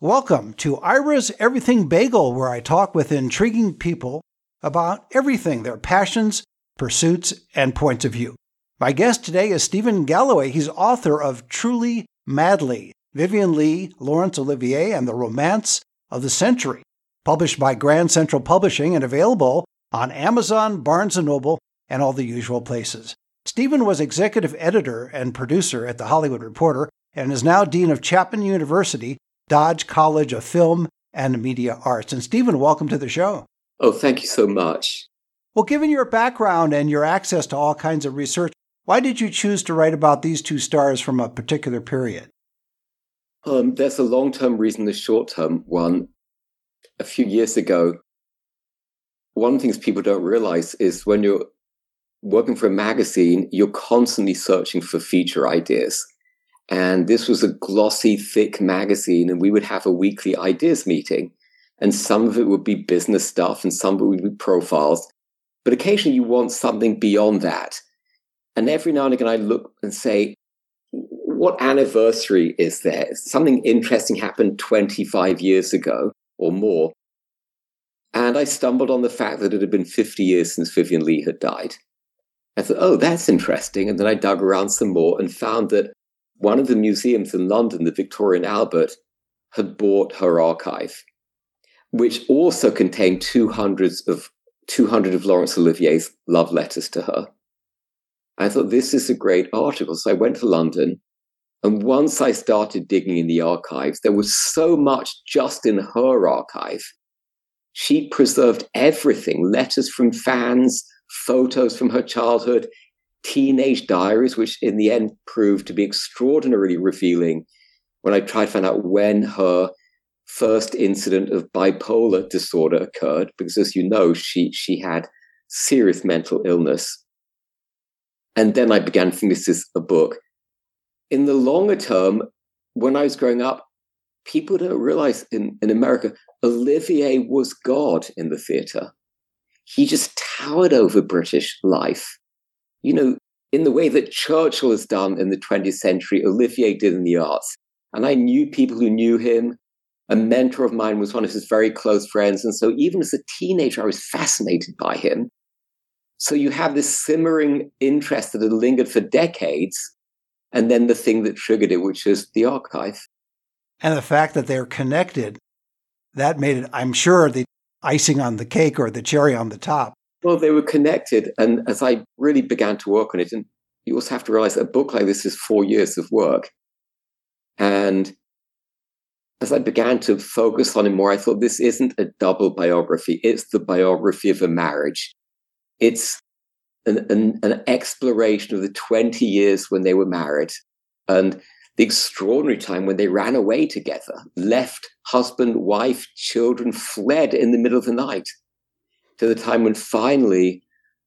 Welcome to Ira's Everything Bagel, where I talk with intriguing people about everything their passions, pursuits, and points of view. My guest today is Stephen Galloway. He's author of Truly Madly Vivien Leigh, Laurence Olivier, and the Romance of the Century, published by Grand Central Publishing and available on Amazon, Barnes & Noble, and all the usual places. Stephen was executive editor and producer at The Hollywood Reporter and is now dean of Chapman University Dodge College of Film and Media Arts. And Stephen, welcome to the show. Oh, thank you so much. Well, given your background and your access to all kinds of research, why did you choose to write about these two stars from a particular period? Um, there's a long term reason, the short term one. A few years ago, one of the things people don't realize is when you're working for a magazine, you're constantly searching for feature ideas. And this was a glossy, thick magazine, and we would have a weekly ideas meeting. And some of it would be business stuff, and some of it would be profiles. But occasionally you want something beyond that. And every now and again, I look and say, what anniversary is there? Something interesting happened 25 years ago or more. And I stumbled on the fact that it had been 50 years since Vivien Leigh had died. I thought, oh, that's interesting. And then I dug around some more and found that one of the museums in London, the Victoria and Albert, had bought her archive, which also contained 200 of 200 of Laurence Olivier's love letters to her. I thought this is a great article. So I went to London. And once I started digging in the archives, there was so much just in her archive. She preserved everything letters from fans, photos from her childhood, teenage diaries, which in the end proved to be extraordinarily revealing when I tried to find out when her first incident of bipolar disorder occurred, because as you know, she she had serious mental illness. And then I began thinking this is a book. In the longer term, when I was growing up, people don't realize in, in America, Olivier was God in the theater. He just towered over British life you know, in the way that Churchill has done in the 20th century, Olivier did in the arts. And I knew people who knew him. A mentor of mine was one of his very close friends. And so even as a teenager, I was fascinated by him. So you have this simmering interest that had lingered for decades. And then the thing that triggered it, which is the archive. And the fact that they're connected, that made it, I'm sure, the icing on the cake or the cherry on the top. Well, they were connected. And as I really began to work on it, and you also have to realize a book like this is four years of work. And as I began to focus on it more, I thought this isn't a double biography. It's the biography of a marriage. It's an, an, an exploration of the 20 years when they were married and the extraordinary time when they ran away together, left husband, wife, children, fled in the middle of the night to the time when finally,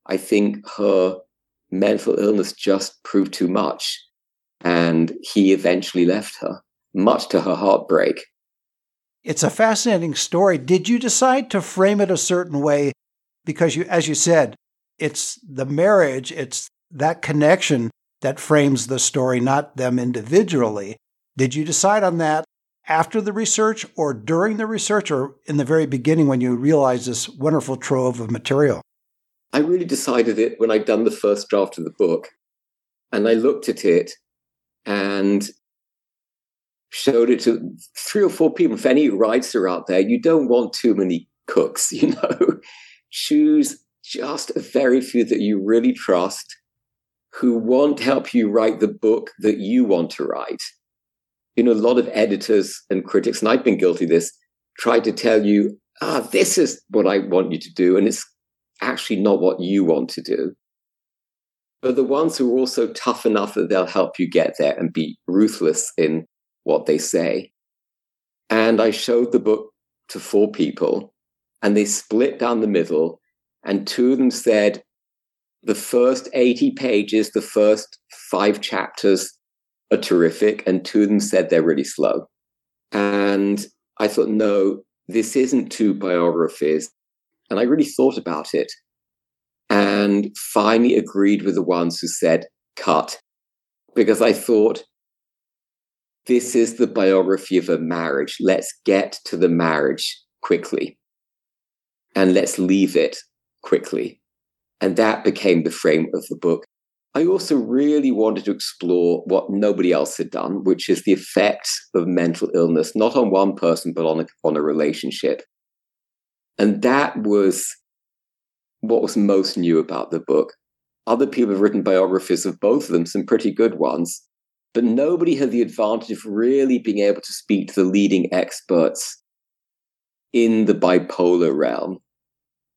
I think her mental illness just proved too much. And he eventually left her, much to her heartbreak. It's a fascinating story. Did you decide to frame it a certain way? Because you, as you said, it's the marriage, it's that connection that frames the story, not them individually. Did you decide on that after the research or during the research or in the very beginning when you realized this wonderful trove of material? I really decided it when I'd done the first draft of the book. And I looked at it and showed it to three or four people. If any writer out there, you don't want too many cooks, you know. Choose just a very few that you really trust who want to help you write the book that you want to write you know, a lot of editors and critics, and I've been guilty of this, try to tell you, ah, this is what I want you to do. And it's actually not what you want to do. But the ones who are also tough enough that they'll help you get there and be ruthless in what they say. And I showed the book to four people, and they split down the middle. And two of them said, the first 80 pages, the first five chapters, are terrific, and two of them said they're really slow. And I thought, no, this isn't two biographies. And I really thought about it and finally agreed with the ones who said cut, because I thought this is the biography of a marriage. Let's get to the marriage quickly and let's leave it quickly. And that became the frame of the book. I also really wanted to explore what nobody else had done, which is the effects of mental illness, not on one person, but on a, on a relationship. And that was what was most new about the book. Other people have written biographies of both of them, some pretty good ones, but nobody had the advantage of really being able to speak to the leading experts in the bipolar realm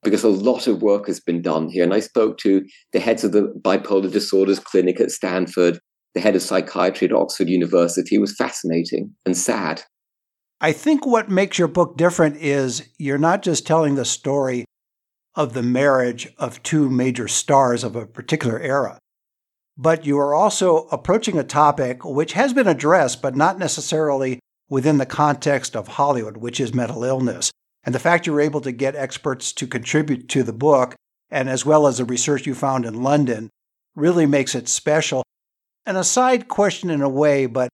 because a lot of work has been done here. And I spoke to the heads of the bipolar disorders clinic at Stanford, the head of psychiatry at Oxford University. It was fascinating and sad. I think what makes your book different is you're not just telling the story of the marriage of two major stars of a particular era, but you are also approaching a topic which has been addressed, but not necessarily within the context of Hollywood, which is mental illness. And the fact you were able to get experts to contribute to the book, and as well as the research you found in London, really makes it special. An aside question in a way, but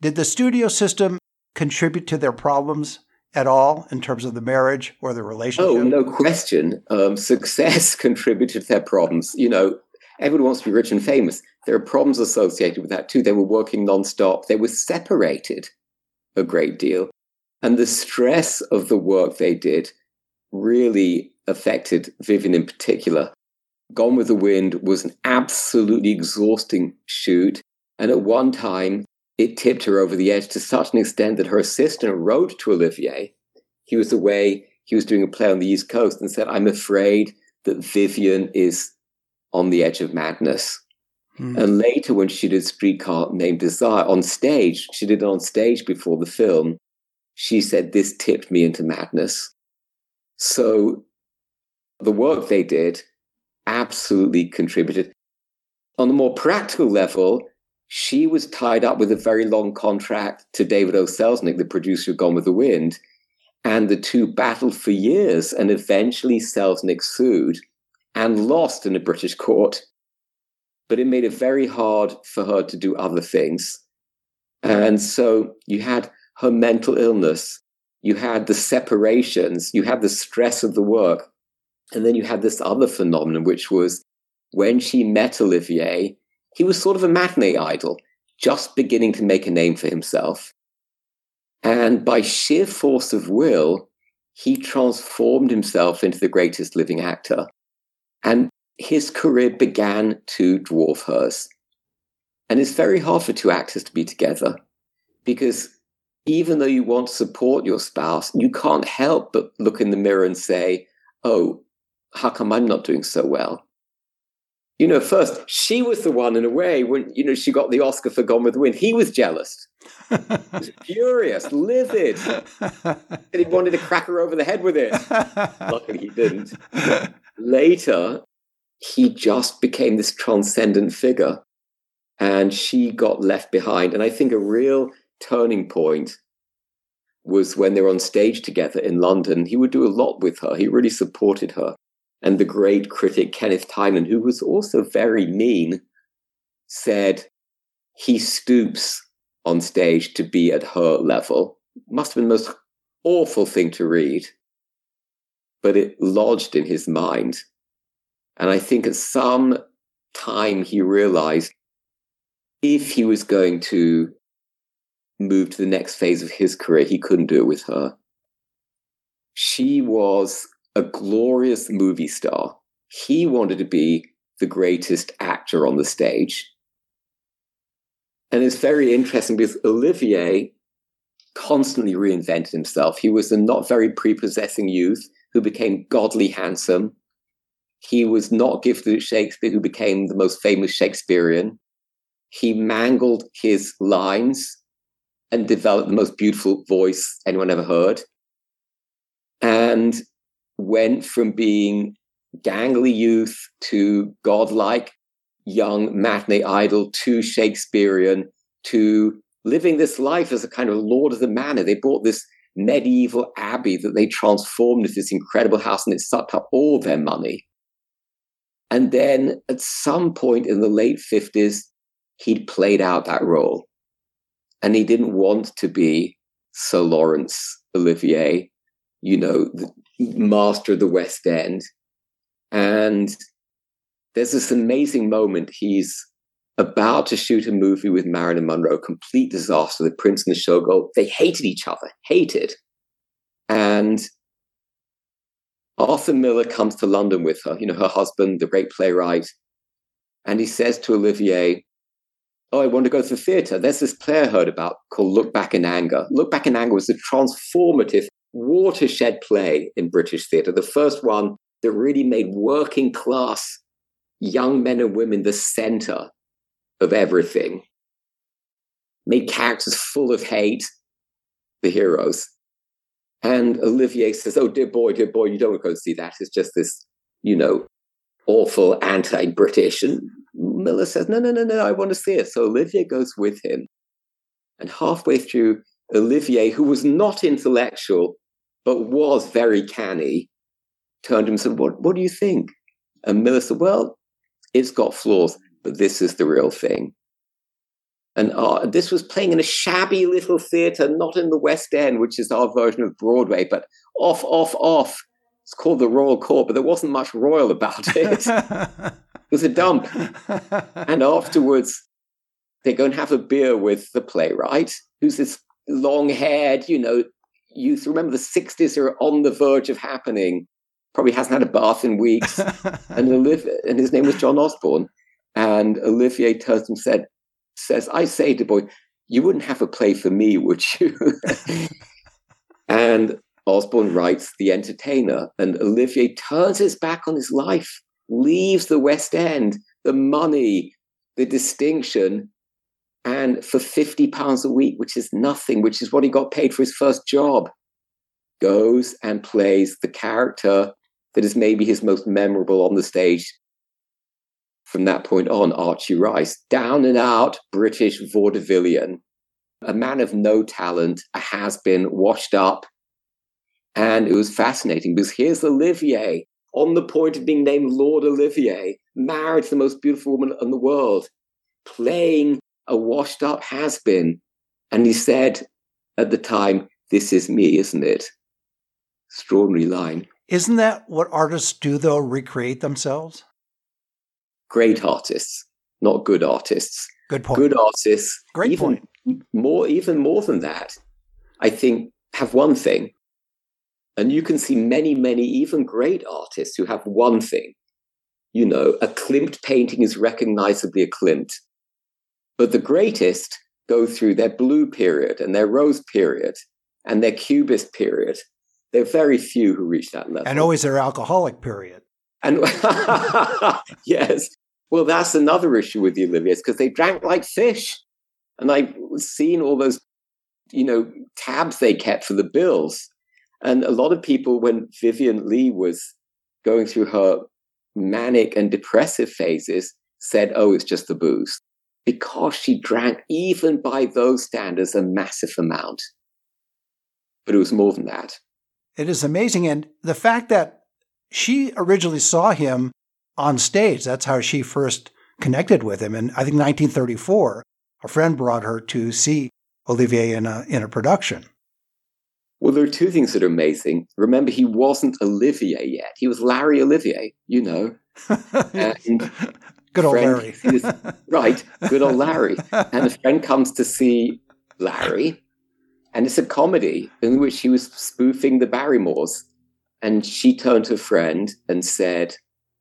did the studio system contribute to their problems at all in terms of the marriage or the relationship? Oh, no question. Um, success contributed to their problems. You know, everyone wants to be rich and famous. There are problems associated with that too. They were working nonstop. They were separated a great deal. And the stress of the work they did really affected Vivien in particular. Gone with the Wind was an absolutely exhausting shoot. And at one time, it tipped her over the edge to such an extent that her assistant wrote to Olivier. He was away, he was doing a play on the East Coast and said, I'm afraid that Vivien is on the edge of madness. Hmm. And later, when she did Streetcar Named Desire on stage, she did it on stage before the film she said, This tipped me into madness. So the work they did absolutely contributed. On a more practical level, she was tied up with a very long contract to David O. Selznick, the producer of Gone with the Wind, and the two battled for years, and eventually Selznick sued and lost in a British court. But it made it very hard for her to do other things. And so you had her mental illness, you had the separations, you had the stress of the work. And then you had this other phenomenon, which was when she met Olivier, he was sort of a matinee idol, just beginning to make a name for himself. And by sheer force of will, he transformed himself into the greatest living actor. And his career began to dwarf hers. And it's very hard for two actors to be together because even though you want to support your spouse, you can't help but look in the mirror and say, oh, how come I'm not doing so well? You know, first, she was the one in a way when, you know, she got the Oscar for Gone with the Wind. He was jealous. he was furious, livid. and he wanted to crack her over the head with it. Luckily, he didn't. Later, he just became this transcendent figure and she got left behind. And I think a real turning point was when they were on stage together in London. He would do a lot with her. He really supported her. And the great critic Kenneth Tynan, who was also very mean, said he stoops on stage to be at her level. Must have been the most awful thing to read, but it lodged in his mind. And I think at some time he realized if he was going to move to the next phase of his career, he couldn't do it with her. She was a glorious movie star. He wanted to be the greatest actor on the stage. And it's very interesting because Olivier constantly reinvented himself. He was a not very prepossessing youth who became godly handsome. He was not gifted at Shakespeare, who became the most famous Shakespearean. He mangled his lines and developed the most beautiful voice anyone ever heard. And went from being gangly youth to godlike young matinee idol to Shakespearean to living this life as a kind of lord of the manor. They bought this medieval abbey that they transformed into this incredible house and it sucked up all their money. And then at some point in the late 50s, he'd played out that role And he didn't want to be Sir Laurence Olivier, you know, the master of the West End. And there's this amazing moment. He's about to shoot a movie with Marilyn Monroe, complete disaster. The Prince and the Showgirl, they hated each other, hated. And Arthur Miller comes to London with her, you know, her husband, the great playwright. And he says to Olivier, Oh, I want to go to the theatre. There's this play I heard about called Look Back in Anger. Look Back in Anger was a transformative watershed play in British theatre, the first one that really made working class young men and women the center of everything, made characters full of hate, the heroes. And Olivier says, Oh, dear boy, dear boy, you don't want to go see that. It's just this, you know, awful anti British. And Miller says, No, no, no, no, I want to see it. So Olivier goes with him. And halfway through, Olivier, who was not intellectual, but was very canny, turned to him and said, What, what do you think? And Miller said, Well, it's got flaws, but this is the real thing. And uh, this was playing in a shabby little theatre, not in the West End, which is our version of Broadway, but off, off, off. It's called the Royal Court, but there wasn't much royal about it. was a dump. and afterwards, they go and have a beer with the playwright, who's this long haired, you know, youth. Remember, the 60s are on the verge of happening. Probably hasn't had a bath in weeks. and, Olivier, and his name was John Osborne. And Olivier turns and said, says, I say to boy, you wouldn't have a play for me, would you? and Osborne writes The Entertainer, and Olivier turns his back on his life, leaves the West End, the money, the distinction, and for 50 pounds a week, which is nothing, which is what he got paid for his first job, goes and plays the character that is maybe his most memorable on the stage from that point on, Archie Rice, down and out British vaudevillian, a man of no talent, a has been, washed up. And it was fascinating because here's Olivier on the point of being named Lord Olivier, married to the most beautiful woman in the world, playing a washed up has been. And he said at the time, This is me, isn't it? Extraordinary line. Isn't that what artists do, though, recreate themselves? great artists, not good artists. Good point. Good artists, great even point. More, even more than that, I think have one thing, and you can see many, many even great artists who have one thing. You know, a Klimt painting is recognizably a Klimt, but the greatest go through their blue period and their rose period and their cubist period. There are very few who reach that level. And always their alcoholic period. And yes, well, that's another issue with the Oliviers because they drank like fish. And I've seen all those, you know, tabs they kept for the bills. And a lot of people, when Vivien Leigh was going through her manic and depressive phases, said, oh, it's just the booze. Because she drank, even by those standards, a massive amount. But it was more than that. It is amazing. And the fact that she originally saw him on stage. That's how she first connected with him. And I think 1934, a friend brought her to see Olivier in a, in a production. Well, there are two things that are amazing. Remember, he wasn't Olivier yet. He was Larry Olivier, you know. And good old Larry. right, good old Larry. And a friend comes to see Larry, and it's a comedy in which he was spoofing the Barrymores. And she turned to a friend and said,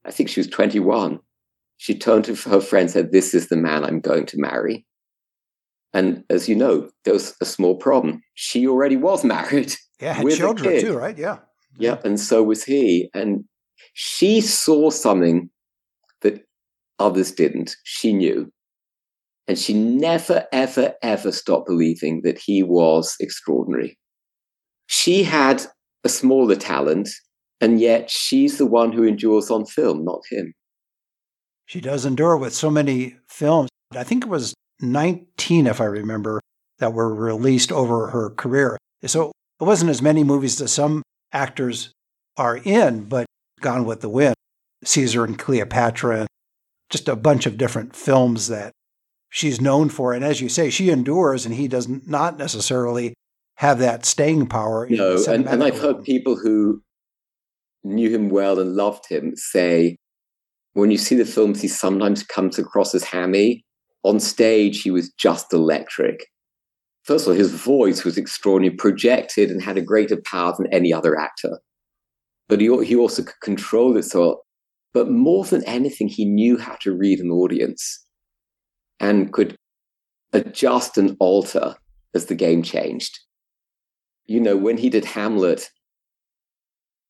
I think she was 21. She turned to her friend and said, This is the man I'm going to marry. And as you know, there was a small problem. She already was married. Yeah, had children too, right? Yeah. Yeah, and so was he. And she saw something that others didn't. She knew. And she never, ever, ever stopped believing that he was extraordinary. She had a smaller talent and yet she's the one who endures on film, not him. She does endure with so many films. I think it was 19, if I remember, that were released over her career. So it wasn't as many movies as some actors are in, but Gone with the Wind, Caesar and Cleopatra, just a bunch of different films that she's known for. And as you say, she endures, and he does not necessarily have that staying power. No, and, and I've heard people who knew him well and loved him say, when you see the films, he sometimes comes across as hammy. On stage, he was just electric. First of all, his voice was extraordinary, projected and had a greater power than any other actor. But he, he also could control it so but more than anything, he knew how to read an audience and could adjust and alter as the game changed. You know, when he did Hamlet,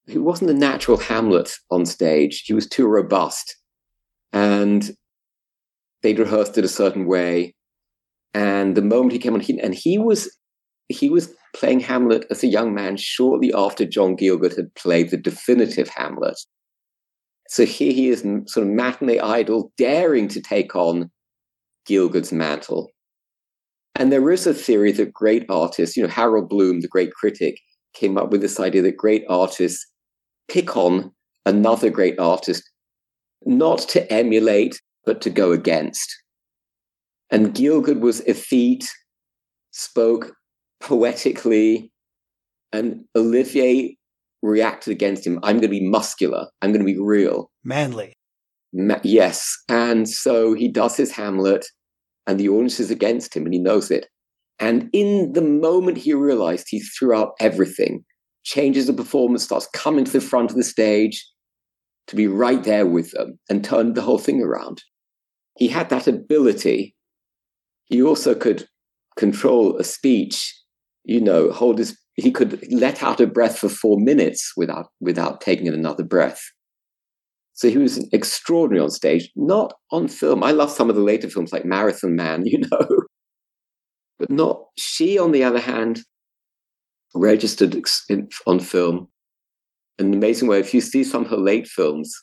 he wasn't a natural Hamlet on stage. He was too robust. And they'd rehearsed it a certain way. And the moment he came on, he, and he was he was playing Hamlet as a young man shortly after John Gielgud had played the definitive Hamlet. So here he is, sort of matinee idol, daring to take on Gielgud's mantle. And there is a theory that great artists, you know, Harold Bloom, the great critic, came up with this idea that great artists pick on another great artist, not to emulate, but to go against. And Gielgud was effete, spoke poetically, and Olivier reacted against him. I'm going to be muscular. I'm going to be real. Manly. Ma- yes. And so he does his Hamlet, and the audience is against him, and he knows it. And in the moment he realized he threw out everything, changes the performance, starts coming to the front of the stage to be right there with them and turn the whole thing around. He had that ability. He also could control a speech, you know, hold his he could let out a breath for four minutes without without taking another breath. So he was extraordinary on stage, not on film. I love some of the later films like Marathon Man, you know, but not she. On the other hand, registered on film an amazing way. If you see some of her late films,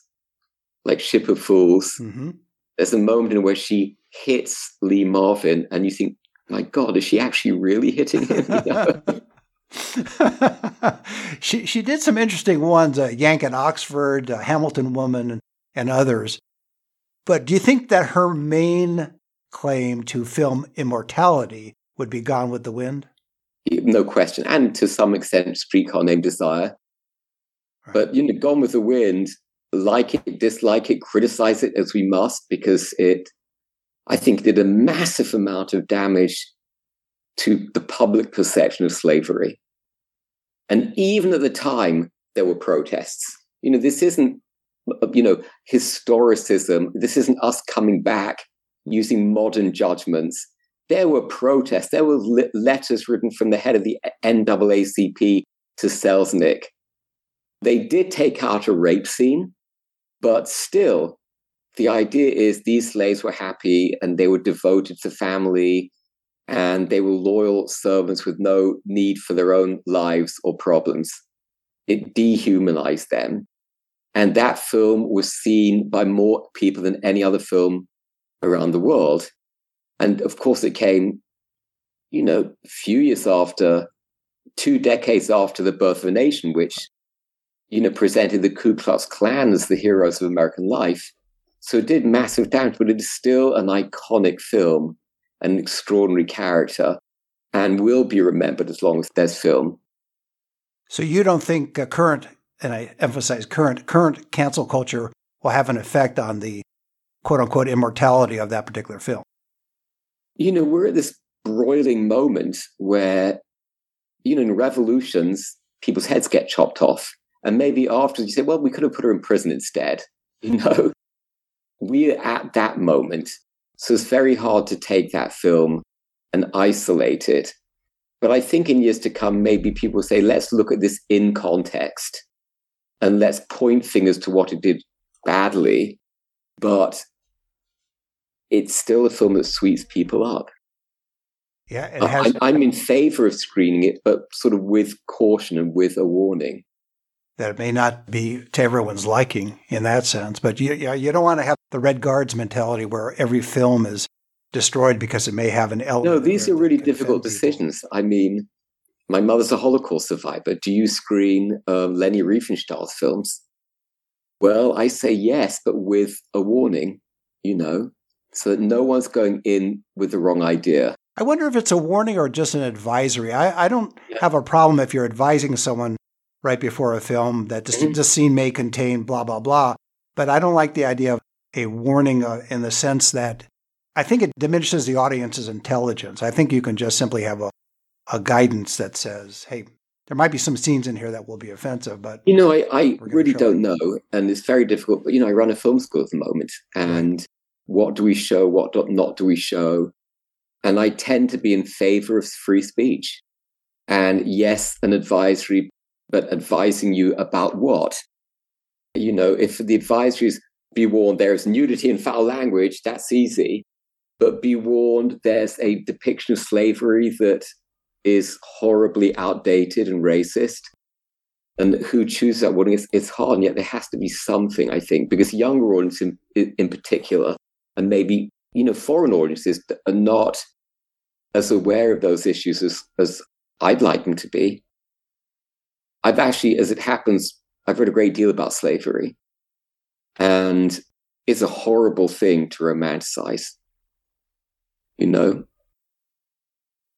like Ship of Fools, mm-hmm. There's a moment in where she hits Lee Marvin, and you think, my God, is she actually really hitting him? You know? she she did some interesting ones, uh, Yank at Oxford, uh, Hamilton Woman, and, and others. But do you think that her main claim to film immortality would be Gone with the Wind? No question, and to some extent, Streetcar Named Desire. Right. But you know, Gone with the Wind, like it, dislike it, criticize it as we must, because it, I think, did a massive amount of damage to the public perception of slavery. And even at the time, there were protests. You know, this isn't, you know, historicism. This isn't us coming back using modern judgments. There were protests. There were letters written from the head of the NAACP to Selznick. They did take out a rape scene, but still, the idea is these slaves were happy and they were devoted to family and they were loyal servants with no need for their own lives or problems. It dehumanized them. And that film was seen by more people than any other film around the world. And of course, it came, you know, a few years after, two decades after the birth of a nation, which, you know, presented the Ku Klux Klan as the heroes of American life. So it did massive damage, but it is still an iconic film an extraordinary character and will be remembered as long as there's film. So you don't think uh, current, and I emphasize current, current cancel culture will have an effect on the quote unquote immortality of that particular film? You know, we're at this broiling moment where, you know, in revolutions, people's heads get chopped off. And maybe after you say, well, we could have put her in prison instead. You know, we're at that moment so it's very hard to take that film and isolate it. But I think in years to come, maybe people say, let's look at this in context and let's point fingers to what it did badly. But it's still a film that sweeps people up. Yeah, it has- I'm in favor of screening it, but sort of with caution and with a warning that it may not be to everyone's liking in that sense. But you, you don't want to have the Red Guards mentality where every film is destroyed because it may have an element. No, these are really difficult decisions. I mean, my mother's a Holocaust survivor. Do you screen um, Leni Riefenstahl's films? Well, I say yes, but with a warning, you know. so that no one's going in with the wrong idea. I wonder if it's a warning or just an advisory. I, I don't yeah. have a problem if you're advising someone right before a film that this, mm-hmm. this scene may contain blah, blah, blah. But I don't like the idea of a warning uh, in the sense that I think it diminishes the audience's intelligence. I think you can just simply have a, a guidance that says, hey, there might be some scenes in here that will be offensive, but you know, I, I really don't know, and it's very difficult. But you know, I run a film school at the moment, and what do we show, what do, not do we show, and I tend to be in favor of free speech, and yes, an advisory, but advising you about what, you know, if the advisory is be warned there is nudity and foul language, that's easy, but be warned there's a depiction of slavery that is horribly outdated and racist. And who chooses that wording? It's, it's hard, and yet there has to be something, I think, because younger audiences in, in particular, and maybe you know foreign audiences are not as aware of those issues as, as I'd like them to be. I've actually, as it happens, I've read a great deal about slavery, and it's a horrible thing to romanticize. You know,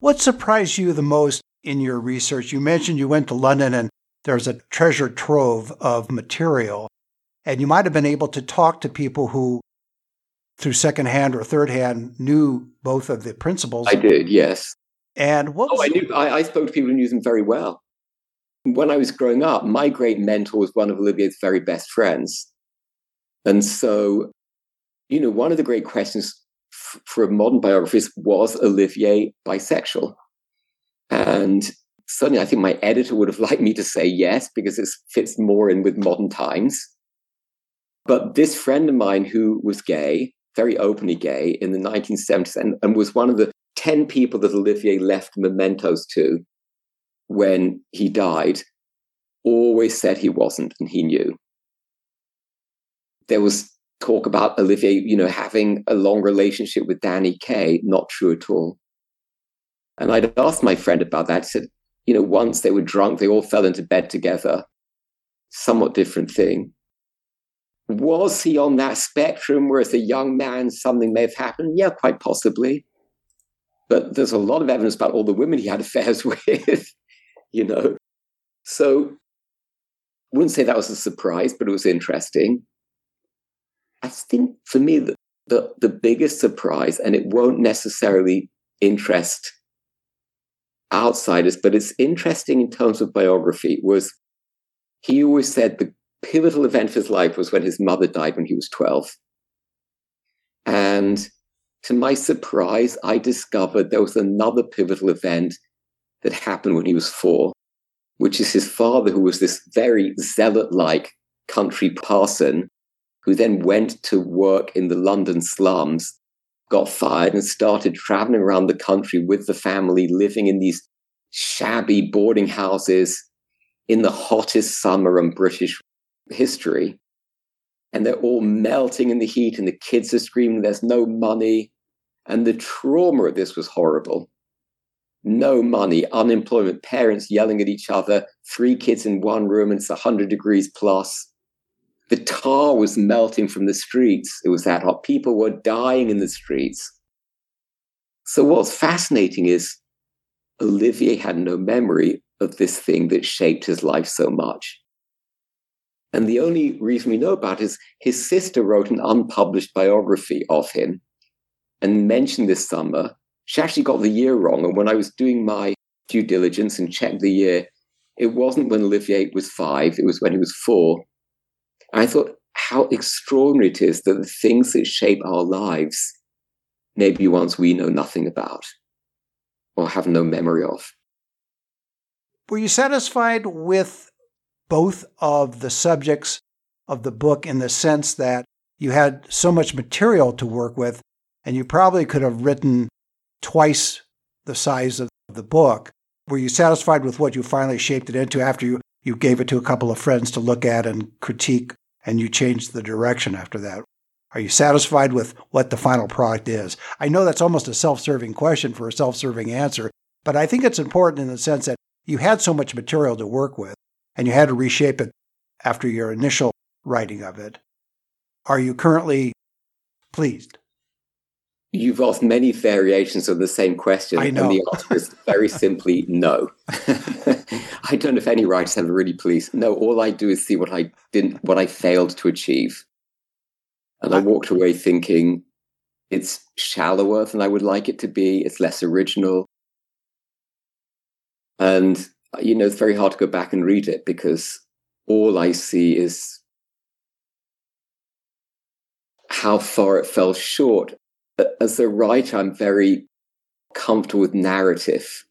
what surprised you the most in your research? You mentioned you went to London and there's a treasure trove of material, and you might have been able to talk to people who, through secondhand or third hand, knew both of the principles. I did, yes. And what? oh, I knew. I, I spoke to people who knew them very well. When I was growing up, my great mentor was one of Olivier's very best friends, and so, you know, one of the great questions for modern biographies was Olivier bisexual? And suddenly I think my editor would have liked me to say yes because it fits more in with modern times. But this friend of mine who was gay, very openly gay in the 1970s, and, and was one of the 10 people that Olivier left mementos to when he died, always said he wasn't and he knew. There was talk about Olivier, you know, having a long relationship with Danny Kaye, not true at all. And I'd asked my friend about that. I said, you know, once they were drunk, they all fell into bed together. Somewhat different thing. Was he on that spectrum where, as a young man, something may have happened? Yeah, quite possibly. But there's a lot of evidence about all the women he had affairs with, you know. So I wouldn't say that was a surprise, but it was interesting. I think for me, the, the, the biggest surprise, and it won't necessarily interest outsiders, but it's interesting in terms of biography, was he always said the pivotal event of his life was when his mother died when he was 12. And to my surprise, I discovered there was another pivotal event that happened when he was four, which is his father, who was this very zealot like country parson who then went to work in the London slums, got fired, and started traveling around the country with the family, living in these shabby boarding houses in the hottest summer in British history. And they're all melting in the heat, and the kids are screaming, There's no money. And the trauma of this was horrible. No money, unemployment, parents yelling at each other, three kids in one room, and it's 100 degrees plus the tar was melting from the streets. It was that hot. People were dying in the streets. So, what's fascinating is Olivier had no memory of this thing that shaped his life so much. And the only reason we know about it is his sister wrote an unpublished biography of him and mentioned this summer. She actually got the year wrong. And when I was doing my due diligence and checked the year, it wasn't when Olivier was five, it was when he was four. I thought how extraordinary it is that the things that shape our lives maybe ones we know nothing about or have no memory of. Were you satisfied with both of the subjects of the book in the sense that you had so much material to work with and you probably could have written twice the size of the book? Were you satisfied with what you finally shaped it into after you, you gave it to a couple of friends to look at and critique and you changed the direction after that? Are you satisfied with what the final product is? I know that's almost a self serving question for a self serving answer, but I think it's important in the sense that you had so much material to work with and you had to reshape it after your initial writing of it. Are you currently pleased? You've asked many variations of the same question, I know. and the answer is very simply no. I don't know if any writers have really pleased. No, all I do is see what I didn't, what I failed to achieve, and I walked away thinking it's shallower than I would like it to be. It's less original, and you know it's very hard to go back and read it because all I see is how far it fell short. As a writer, I'm very comfortable with narrative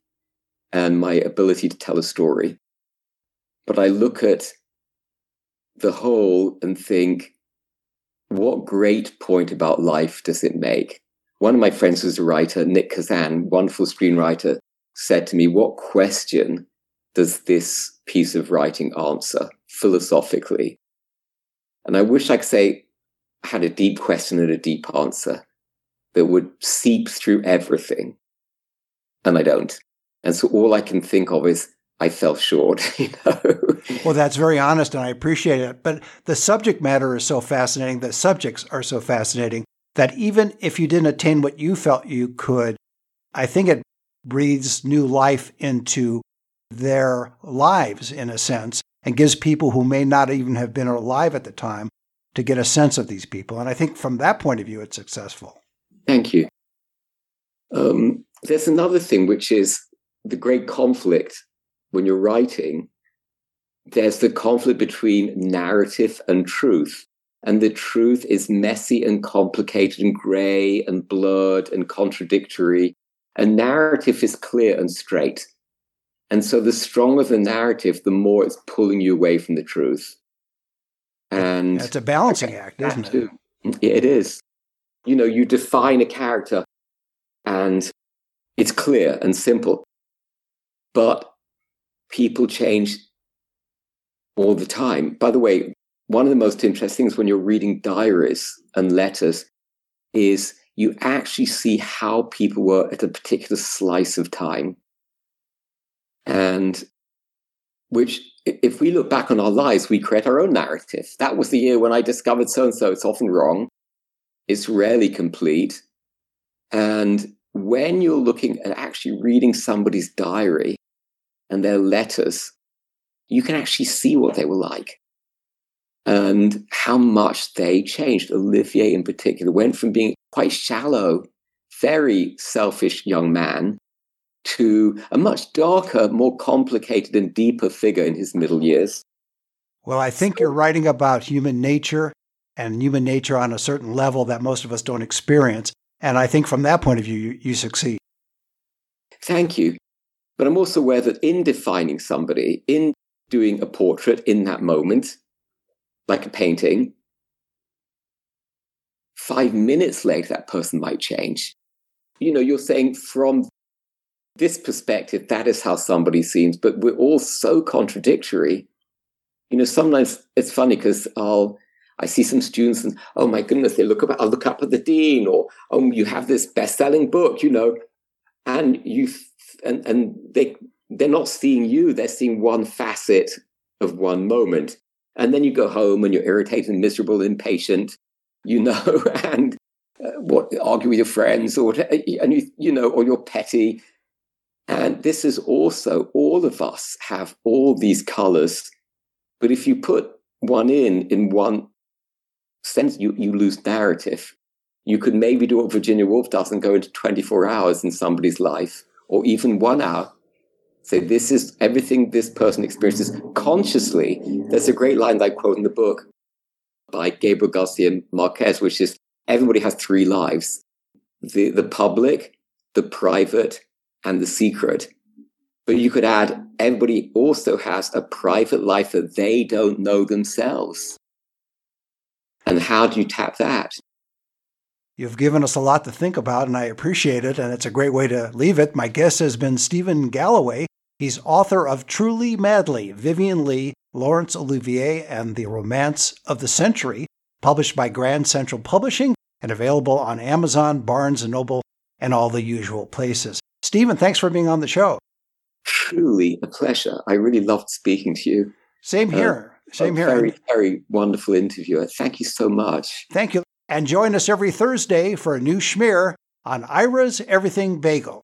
and my ability to tell a story. But I look at the whole and think, what great point about life does it make? One of my friends who's a writer, Nick Kazan, wonderful screenwriter, said to me, What question does this piece of writing answer philosophically? And I wish I could say I had a deep question and a deep answer that would seep through everything. And I don't. And so all I can think of is I fell short, you know. well, that's very honest and I appreciate it. But the subject matter is so fascinating, the subjects are so fascinating that even if you didn't attain what you felt you could, I think it breathes new life into their lives in a sense and gives people who may not even have been alive at the time to get a sense of these people. And I think from that point of view, it's successful. Thank you. Um, there's another thing, which is the great conflict when you're writing. There's the conflict between narrative and truth. And the truth is messy and complicated and gray and blurred and contradictory. And narrative is clear and straight. And so the stronger the narrative, the more it's pulling you away from the truth. And it's a balancing act, isn't it? Yeah, it is. You know, you define a character and it's clear and simple. But people change all the time. By the way, one of the most interesting things when you're reading diaries and letters is you actually see how people were at a particular slice of time. And which, if we look back on our lives, we create our own narrative. That was the year when I discovered so and so. It's often wrong, it's rarely complete. And when you're looking at actually reading somebody's diary and their letters, you can actually see what they were like and how much they changed. Olivier, in particular, went from being quite shallow, very selfish young man to a much darker, more complicated, and deeper figure in his middle years. Well, I think you're writing about human nature and human nature on a certain level that most of us don't experience. And I think from that point of view, you, you succeed. Thank you. But I'm also aware that in defining somebody, in doing a portrait in that moment, like a painting, five minutes later, that person might change. You know, you're saying from this perspective, that is how somebody seems, but we're all so contradictory. You know, sometimes it's funny because I'll I see some students and oh my goodness, they look up I'll look up at the dean or oh you have this best-selling book, you know, and you and and they they're not seeing you, they're seeing one facet of one moment. And then you go home and you're irritated miserable, impatient, you know, and uh, what argue with your friends or and you you know or you're petty and this is also, all of us have all these colors. But if you put one in, in one sense, you, you lose narrative. You could maybe do what Virginia Woolf does and go into 24 hours in somebody's life, or even one hour. Say, this is everything this person experiences consciously. There's a great line that I quote in the book by Gabriel Garcia Marquez, which is everybody has three lives the, the public, the private, and the secret. But you could add everybody also has a private life that they don't know themselves. And how do you tap that? You've given us a lot to think about, and I appreciate it. And it's a great way to leave it. My guest has been Stephen Galloway. He's author of Truly Madly, Vivien Leigh, Laurence Olivier, and the Romance of the Century, published by Grand Central Publishing and available on Amazon, Barnes & Noble, and all the usual places. Stephen, thanks for being on the show. Truly a pleasure. I really loved speaking to you. Same uh, here. Uh, Same here. Very, very wonderful interviewer. Thank you so much. Thank you. And join us every Thursday for a new schmear on Ira's Everything Bagel.